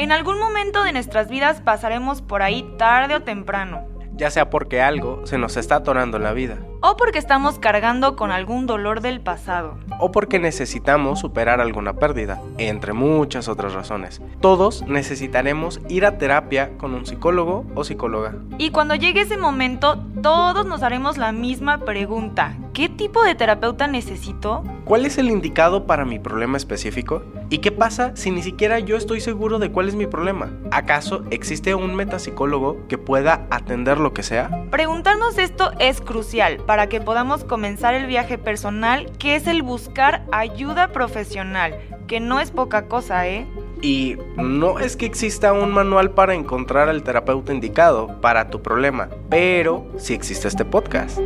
En algún momento de nuestras vidas pasaremos por ahí tarde o temprano. Ya sea porque algo se nos está atorando en la vida. O porque estamos cargando con algún dolor del pasado. O porque necesitamos superar alguna pérdida, entre muchas otras razones. Todos necesitaremos ir a terapia con un psicólogo o psicóloga. Y cuando llegue ese momento, todos nos haremos la misma pregunta. ¿Qué tipo de terapeuta necesito? ¿Cuál es el indicado para mi problema específico? ¿Y qué pasa si ni siquiera yo estoy seguro de cuál es mi problema? ¿Acaso existe un metapsicólogo que pueda atender lo que sea? Preguntarnos esto es crucial para que podamos comenzar el viaje personal, que es el buscar ayuda profesional, que no es poca cosa, ¿eh? Y no es que exista un manual para encontrar al terapeuta indicado para tu problema, pero sí existe este podcast.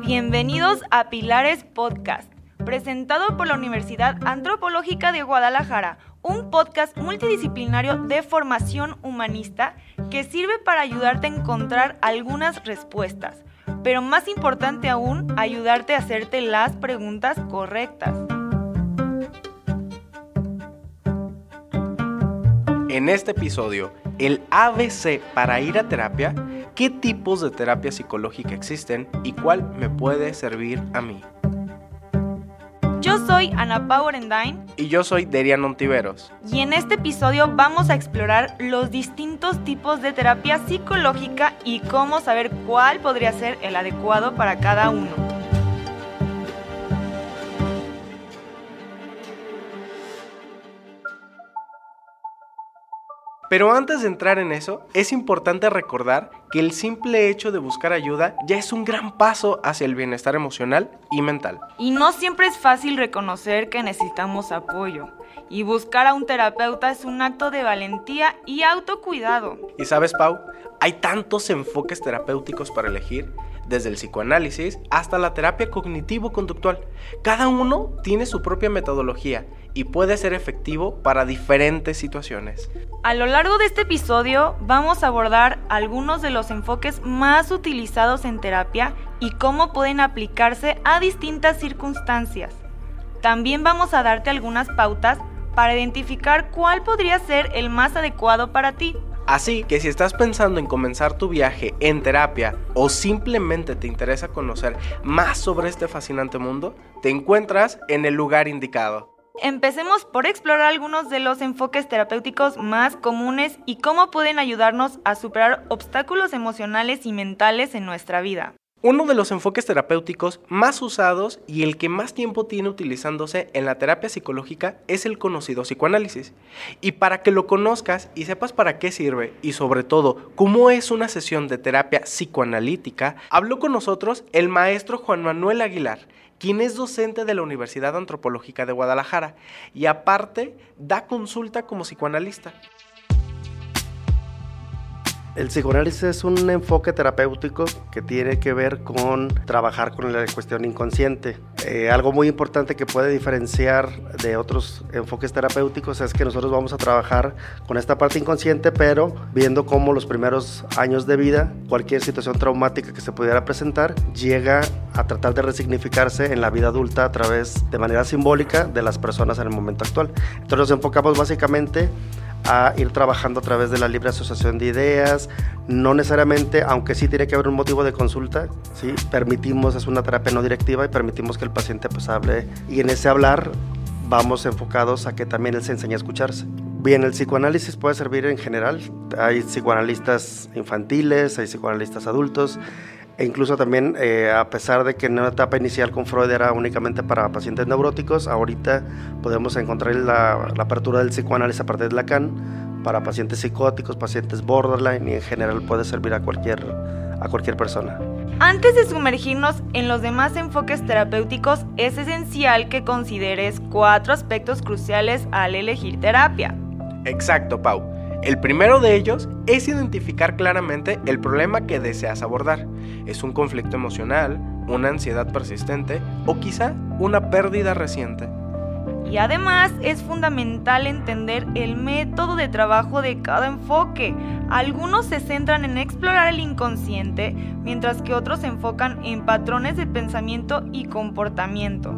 Bienvenidos a Pilares Podcast, presentado por la Universidad Antropológica de Guadalajara, un podcast multidisciplinario de formación humanista que sirve para ayudarte a encontrar algunas respuestas, pero más importante aún, ayudarte a hacerte las preguntas correctas. En este episodio, el ABC para ir a terapia, qué tipos de terapia psicológica existen y cuál me puede servir a mí. Yo soy Ana Powerendine. Y yo soy Derian Ontiveros. Y en este episodio vamos a explorar los distintos tipos de terapia psicológica y cómo saber cuál podría ser el adecuado para cada uno. Pero antes de entrar en eso, es importante recordar que el simple hecho de buscar ayuda ya es un gran paso hacia el bienestar emocional y mental. Y no siempre es fácil reconocer que necesitamos apoyo. Y buscar a un terapeuta es un acto de valentía y autocuidado. Y sabes, Pau, hay tantos enfoques terapéuticos para elegir desde el psicoanálisis hasta la terapia cognitivo-conductual. Cada uno tiene su propia metodología y puede ser efectivo para diferentes situaciones. A lo largo de este episodio vamos a abordar algunos de los enfoques más utilizados en terapia y cómo pueden aplicarse a distintas circunstancias. También vamos a darte algunas pautas para identificar cuál podría ser el más adecuado para ti. Así que si estás pensando en comenzar tu viaje en terapia o simplemente te interesa conocer más sobre este fascinante mundo, te encuentras en el lugar indicado. Empecemos por explorar algunos de los enfoques terapéuticos más comunes y cómo pueden ayudarnos a superar obstáculos emocionales y mentales en nuestra vida. Uno de los enfoques terapéuticos más usados y el que más tiempo tiene utilizándose en la terapia psicológica es el conocido psicoanálisis. Y para que lo conozcas y sepas para qué sirve y sobre todo cómo es una sesión de terapia psicoanalítica, habló con nosotros el maestro Juan Manuel Aguilar, quien es docente de la Universidad Antropológica de Guadalajara y aparte da consulta como psicoanalista. El psicoanálisis es un enfoque terapéutico que tiene que ver con trabajar con la cuestión inconsciente. Eh, algo muy importante que puede diferenciar de otros enfoques terapéuticos es que nosotros vamos a trabajar con esta parte inconsciente, pero viendo cómo los primeros años de vida, cualquier situación traumática que se pudiera presentar, llega a tratar de resignificarse en la vida adulta a través de manera simbólica de las personas en el momento actual. Entonces nos enfocamos básicamente a ir trabajando a través de la libre asociación de ideas, no necesariamente, aunque sí tiene que haber un motivo de consulta, ¿sí? permitimos, es una terapia no directiva y permitimos que el paciente pues hable y en ese hablar vamos enfocados a que también él se enseñe a escucharse. Bien, el psicoanálisis puede servir en general, hay psicoanalistas infantiles, hay psicoanalistas adultos, e incluso también, eh, a pesar de que en una etapa inicial con Freud era únicamente para pacientes neuróticos, ahorita podemos encontrar la, la apertura del psicoanálisis a partir de Lacan para pacientes psicóticos, pacientes borderline y en general puede servir a cualquier, a cualquier persona. Antes de sumergirnos en los demás enfoques terapéuticos, es esencial que consideres cuatro aspectos cruciales al elegir terapia. Exacto, Pau. El primero de ellos es identificar claramente el problema que deseas abordar. ¿Es un conflicto emocional, una ansiedad persistente o quizá una pérdida reciente? Y además es fundamental entender el método de trabajo de cada enfoque. Algunos se centran en explorar el inconsciente, mientras que otros se enfocan en patrones de pensamiento y comportamiento.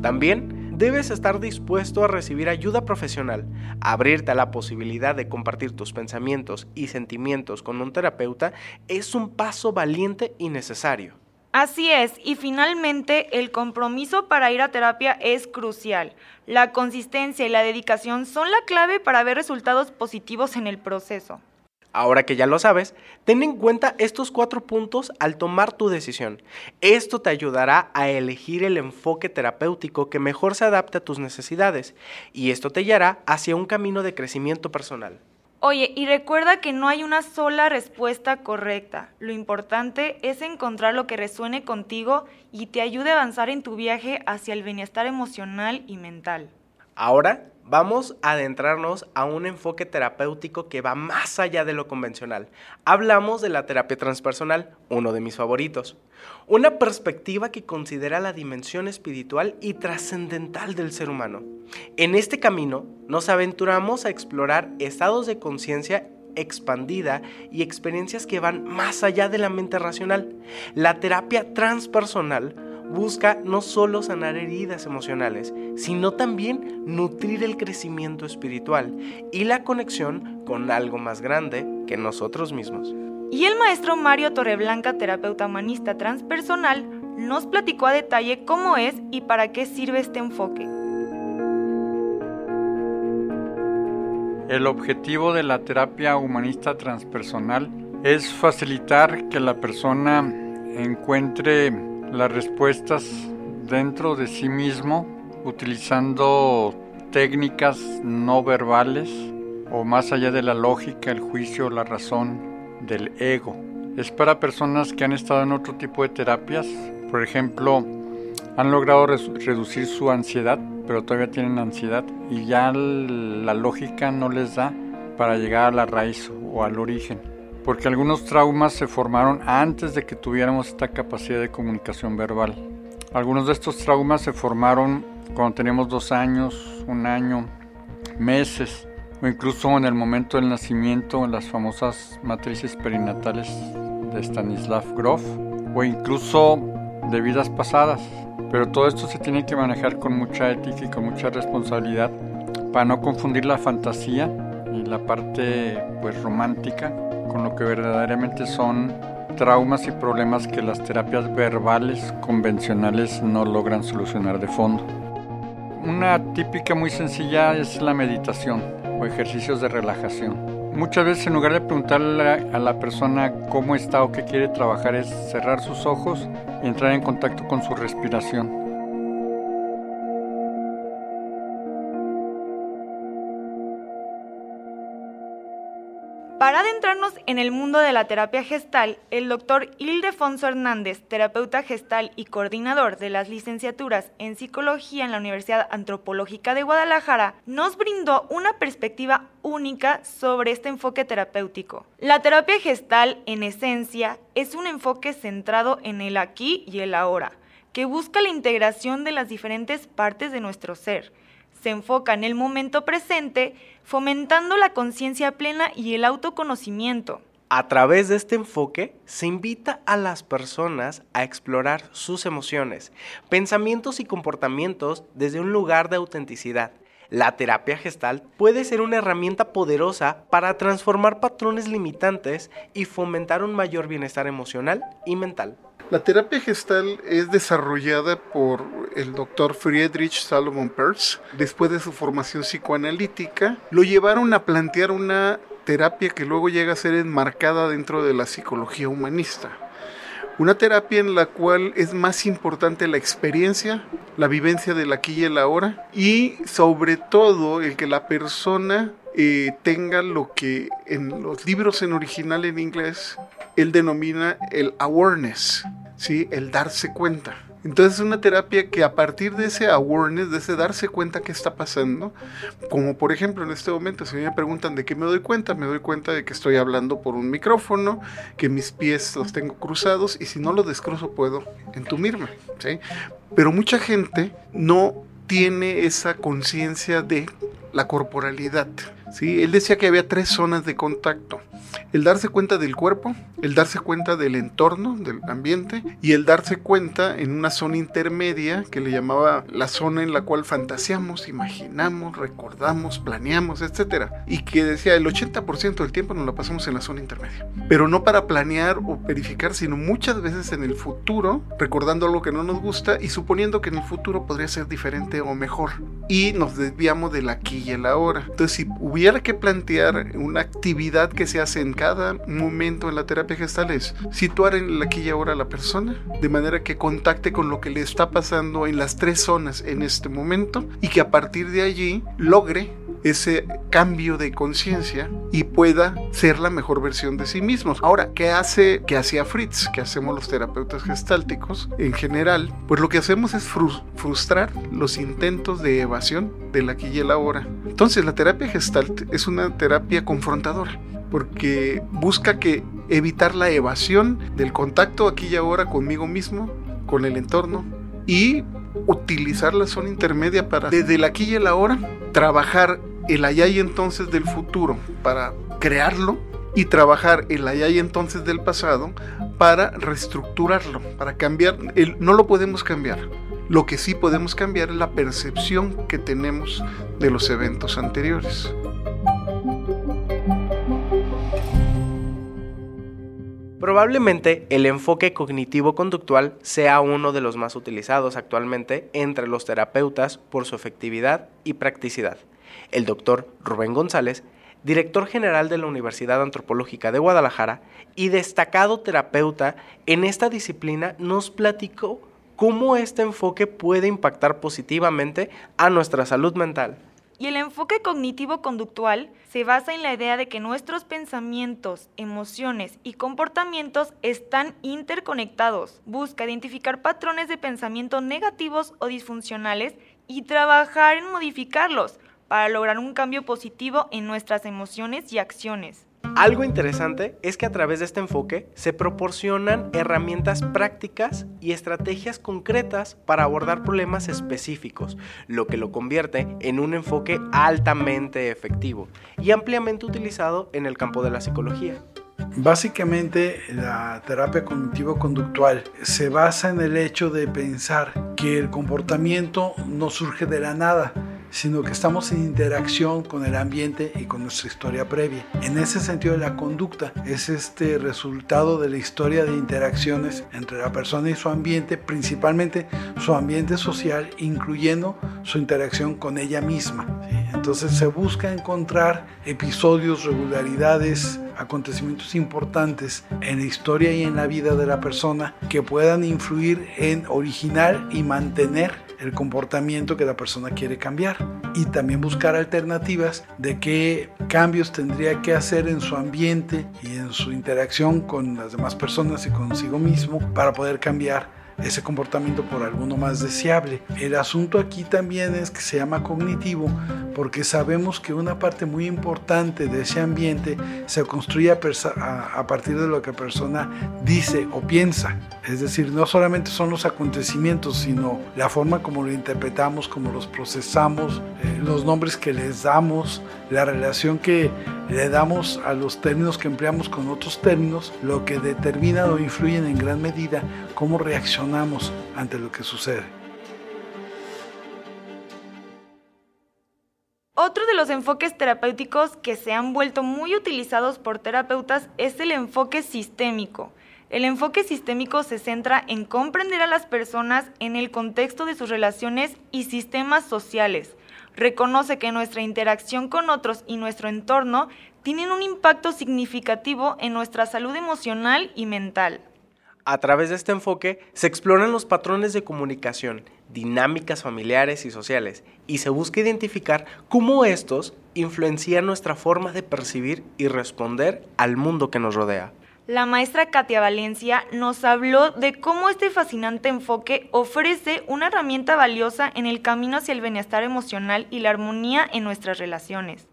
También debes estar dispuesto a recibir ayuda profesional, abrirte a la posibilidad de compartir tus pensamientos y sentimientos con un terapeuta es un paso valiente y necesario. Así es, y finalmente el compromiso para ir a terapia es crucial. La consistencia y la dedicación son la clave para ver resultados positivos en el proceso. Ahora que ya lo sabes, ten en cuenta estos cuatro puntos al tomar tu decisión. Esto te ayudará a elegir el enfoque terapéutico que mejor se adapte a tus necesidades y esto te guiará hacia un camino de crecimiento personal. Oye, y recuerda que no hay una sola respuesta correcta. Lo importante es encontrar lo que resuene contigo y te ayude a avanzar en tu viaje hacia el bienestar emocional y mental. Ahora vamos a adentrarnos a un enfoque terapéutico que va más allá de lo convencional. Hablamos de la terapia transpersonal, uno de mis favoritos. Una perspectiva que considera la dimensión espiritual y trascendental del ser humano. En este camino nos aventuramos a explorar estados de conciencia expandida y experiencias que van más allá de la mente racional. La terapia transpersonal busca no solo sanar heridas emocionales, sino también nutrir el crecimiento espiritual y la conexión con algo más grande que nosotros mismos. Y el maestro Mario Torreblanca, terapeuta humanista transpersonal, nos platicó a detalle cómo es y para qué sirve este enfoque. El objetivo de la terapia humanista transpersonal es facilitar que la persona encuentre las respuestas dentro de sí mismo utilizando técnicas no verbales o más allá de la lógica, el juicio, la razón del ego. Es para personas que han estado en otro tipo de terapias, por ejemplo, han logrado reducir su ansiedad, pero todavía tienen ansiedad y ya la lógica no les da para llegar a la raíz o al origen porque algunos traumas se formaron antes de que tuviéramos esta capacidad de comunicación verbal. Algunos de estos traumas se formaron cuando teníamos dos años, un año, meses, o incluso en el momento del nacimiento, en las famosas matrices perinatales de Stanislav Grof, o incluso de vidas pasadas. Pero todo esto se tiene que manejar con mucha ética y con mucha responsabilidad para no confundir la fantasía y la parte pues romántica con lo que verdaderamente son traumas y problemas que las terapias verbales convencionales no logran solucionar de fondo. Una típica muy sencilla es la meditación o ejercicios de relajación. Muchas veces en lugar de preguntarle a la persona cómo está o qué quiere trabajar es cerrar sus ojos y entrar en contacto con su respiración Para adentrarnos en el mundo de la terapia gestal, el doctor Ildefonso Hernández, terapeuta gestal y coordinador de las licenciaturas en psicología en la Universidad Antropológica de Guadalajara, nos brindó una perspectiva única sobre este enfoque terapéutico. La terapia gestal, en esencia, es un enfoque centrado en el aquí y el ahora, que busca la integración de las diferentes partes de nuestro ser se enfoca en el momento presente, fomentando la conciencia plena y el autoconocimiento. A través de este enfoque se invita a las personas a explorar sus emociones, pensamientos y comportamientos desde un lugar de autenticidad. La terapia gestal puede ser una herramienta poderosa para transformar patrones limitantes y fomentar un mayor bienestar emocional y mental. La terapia gestal es desarrollada por el doctor Friedrich Salomon Perls. Después de su formación psicoanalítica, lo llevaron a plantear una terapia que luego llega a ser enmarcada dentro de la psicología humanista. Una terapia en la cual es más importante la experiencia, la vivencia del aquí y el ahora y sobre todo el que la persona eh, tenga lo que en los libros en original en inglés él denomina el awareness, ¿sí? el darse cuenta. Entonces es una terapia que a partir de ese awareness, de ese darse cuenta que está pasando, como por ejemplo en este momento, si me preguntan de qué me doy cuenta, me doy cuenta de que estoy hablando por un micrófono, que mis pies los tengo cruzados y si no los descruzo puedo entumirme. ¿sí? Pero mucha gente no tiene esa conciencia de la corporalidad. ¿sí? Él decía que había tres zonas de contacto. El darse cuenta del cuerpo, el darse cuenta del entorno, del ambiente, y el darse cuenta en una zona intermedia que le llamaba la zona en la cual fantaseamos, imaginamos, recordamos, planeamos, etc. Y que decía el 80% del tiempo nos la pasamos en la zona intermedia. Pero no para planear o verificar, sino muchas veces en el futuro, recordando algo que no nos gusta y suponiendo que en el futuro podría ser diferente o mejor. Y nos desviamos del aquí y el ahora. Entonces, si hubiera que plantear una actividad que se hace en cada momento en la terapia gestal es situar en el aquí y a la persona, de manera que contacte con lo que le está pasando en las tres zonas en este momento y que a partir de allí logre ese cambio de conciencia y pueda ser la mejor versión de sí mismos. Ahora, ¿qué hace, qué hacía Fritz? ¿Qué hacemos los terapeutas gestálticos en general? Pues lo que hacemos es frustrar los intentos de evasión del aquí y el ahora. Entonces, la terapia gestalt es una terapia confrontadora porque busca que evitar la evasión del contacto aquí y ahora conmigo mismo, con el entorno y utilizar la zona intermedia para desde el aquí y el ahora trabajar el allá entonces del futuro para crearlo y trabajar el allá y entonces del pasado para reestructurarlo, para cambiar. No lo podemos cambiar. Lo que sí podemos cambiar es la percepción que tenemos de los eventos anteriores. Probablemente el enfoque cognitivo-conductual sea uno de los más utilizados actualmente entre los terapeutas por su efectividad y practicidad. El doctor Rubén González, director general de la Universidad Antropológica de Guadalajara y destacado terapeuta en esta disciplina, nos platicó cómo este enfoque puede impactar positivamente a nuestra salud mental. Y el enfoque cognitivo-conductual se basa en la idea de que nuestros pensamientos, emociones y comportamientos están interconectados. Busca identificar patrones de pensamiento negativos o disfuncionales y trabajar en modificarlos para lograr un cambio positivo en nuestras emociones y acciones. Algo interesante es que a través de este enfoque se proporcionan herramientas prácticas y estrategias concretas para abordar problemas específicos, lo que lo convierte en un enfoque altamente efectivo y ampliamente utilizado en el campo de la psicología. Básicamente la terapia cognitivo-conductual se basa en el hecho de pensar que el comportamiento no surge de la nada, sino que estamos en interacción con el ambiente y con nuestra historia previa. En ese sentido, la conducta es este resultado de la historia de interacciones entre la persona y su ambiente, principalmente su ambiente social, incluyendo su interacción con ella misma. Entonces se busca encontrar episodios, regularidades, acontecimientos importantes en la historia y en la vida de la persona que puedan influir en originar y mantener el comportamiento que la persona quiere cambiar y también buscar alternativas de qué cambios tendría que hacer en su ambiente y en su interacción con las demás personas y consigo mismo para poder cambiar ese comportamiento por alguno más deseable. El asunto aquí también es que se llama cognitivo porque sabemos que una parte muy importante de ese ambiente se construye a, partir de lo que la persona dice o piensa. Es decir, no solamente son los acontecimientos, sino la forma como lo interpretamos, como los procesamos, eh, los nombres que les damos, la relación que le damos a los términos que empleamos con otros términos, lo que determina o influye en gran medida cómo reaccionamos ante lo que sucede. Otro de los enfoques terapéuticos que se han vuelto muy utilizados por terapeutas es el enfoque sistémico. El enfoque sistémico se centra en comprender a las personas en el contexto de sus relaciones y sistemas sociales, reconoce que nuestra interacción con otros y nuestro entorno tienen un impacto significativo en nuestra salud emocional y mental. A través de este enfoque se exploran los patrones de comunicación, dinámicas familiares y sociales, y se busca identificar cómo estos influencian nuestra forma de percibir y responder al mundo que nos rodea la maestra Katia Valencia nos habló de cómo este fascinante enfoque ofrece una herramienta valiosa en el camino hacia el bienestar emocional y la armonía en nuestras relaciones.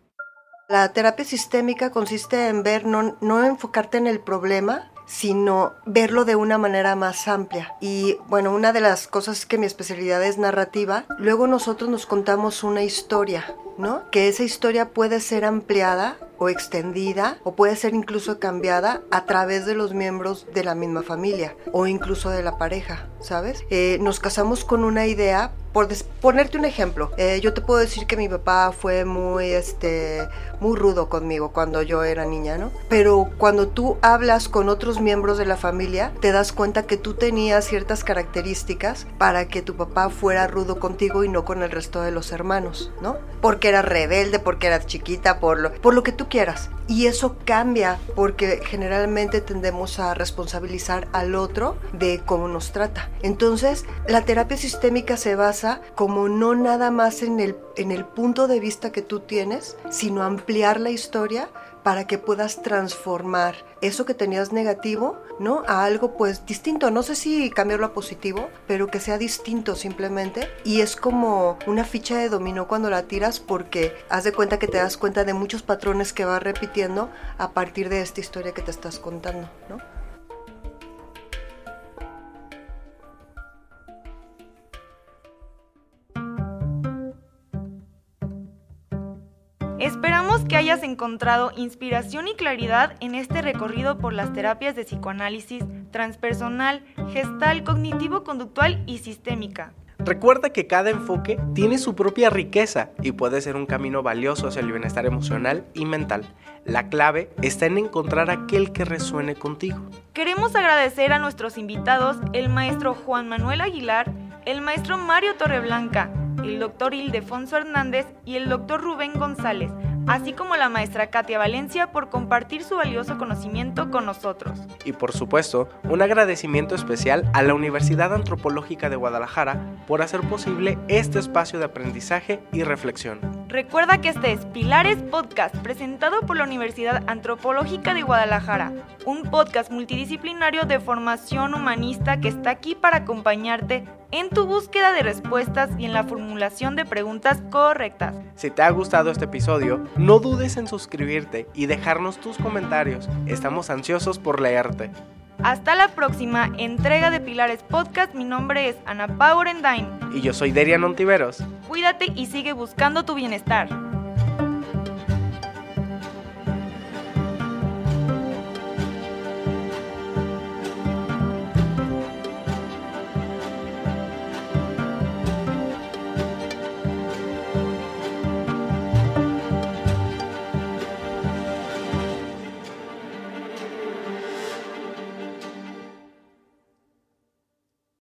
La terapia sistémica consiste en ver, no, enfocarte en el problema, sino verlo de una manera más amplia. Y bueno, una de las cosas que mi especialidad es narrativa, luego nosotros nos contamos una historia, ¿no? Que esa historia puede ser ampliada o extendida o puede ser incluso cambiada a través de los miembros de la misma familia o incluso de la pareja, ¿sabes? Eh, nos casamos con una idea, por ponerte un ejemplo, eh, yo te puedo decir que mi papá fue muy, este, muy rudo conmigo cuando yo era niña, ¿no? Pero cuando tú hablas con otros miembros de la familia, te das cuenta que tú tenías ciertas características para que tu papá fuera rudo contigo y no con el resto de los hermanos, ¿no? Porque era rebelde, porque eras chiquita, por lo, por lo que tú quieras. Y eso cambia porque generalmente tendemos a responsabilizar al otro de cómo nos trata. Entonces, la terapia sistémica se basa como no nada más en el, en el punto de vista que tú tienes, sino ampliar la historia para que puedas transformar eso que tenías negativo, ¿no? A algo pues distinto. No sé si cambiarlo a positivo, pero que sea distinto simplemente. Y es como una ficha de dominó cuando la tiras porque haz de cuenta que te das cuenta de muchos patrones que vas repitiendo a partir de esta historia que te estás contando, ¿no? Esperamos que hayas encontrado inspiración y claridad en este recorrido por las terapias de psicoanálisis transpersonal, gestal, cognitivo-conductual y sistémica. Recuerda que cada enfoque tiene su propia riqueza y puede ser un camino valioso hacia el bienestar emocional y mental. La clave está en encontrar aquel que resuene contigo. Queremos agradecer a nuestros invitados, el maestro Juan Manuel Aguilar, el maestro Mario Torreblanca, el doctor Ildefonso Hernández y el doctor Rubén González, así como la maestra Katia Valencia por compartir su valioso conocimiento con nosotros. Y por supuesto, un agradecimiento especial a la Universidad Antropológica de Guadalajara por hacer posible este espacio de aprendizaje y reflexión. Recuerda que este es Pilares Podcast, presentado por la Universidad Antropológica de Guadalajara, un podcast multidisciplinario de formación humanista que está aquí para acompañarte en tu búsqueda de respuestas y en la formulación de preguntas correctas. Si te ha gustado este episodio, no dudes en suscribirte y dejarnos tus comentarios. Estamos ansiosos por leerte. Hasta la próxima entrega de Pilares Podcast. Mi nombre es Ana Power Y yo soy Derian Ontiveros. Cuídate y sigue buscando tu bienestar.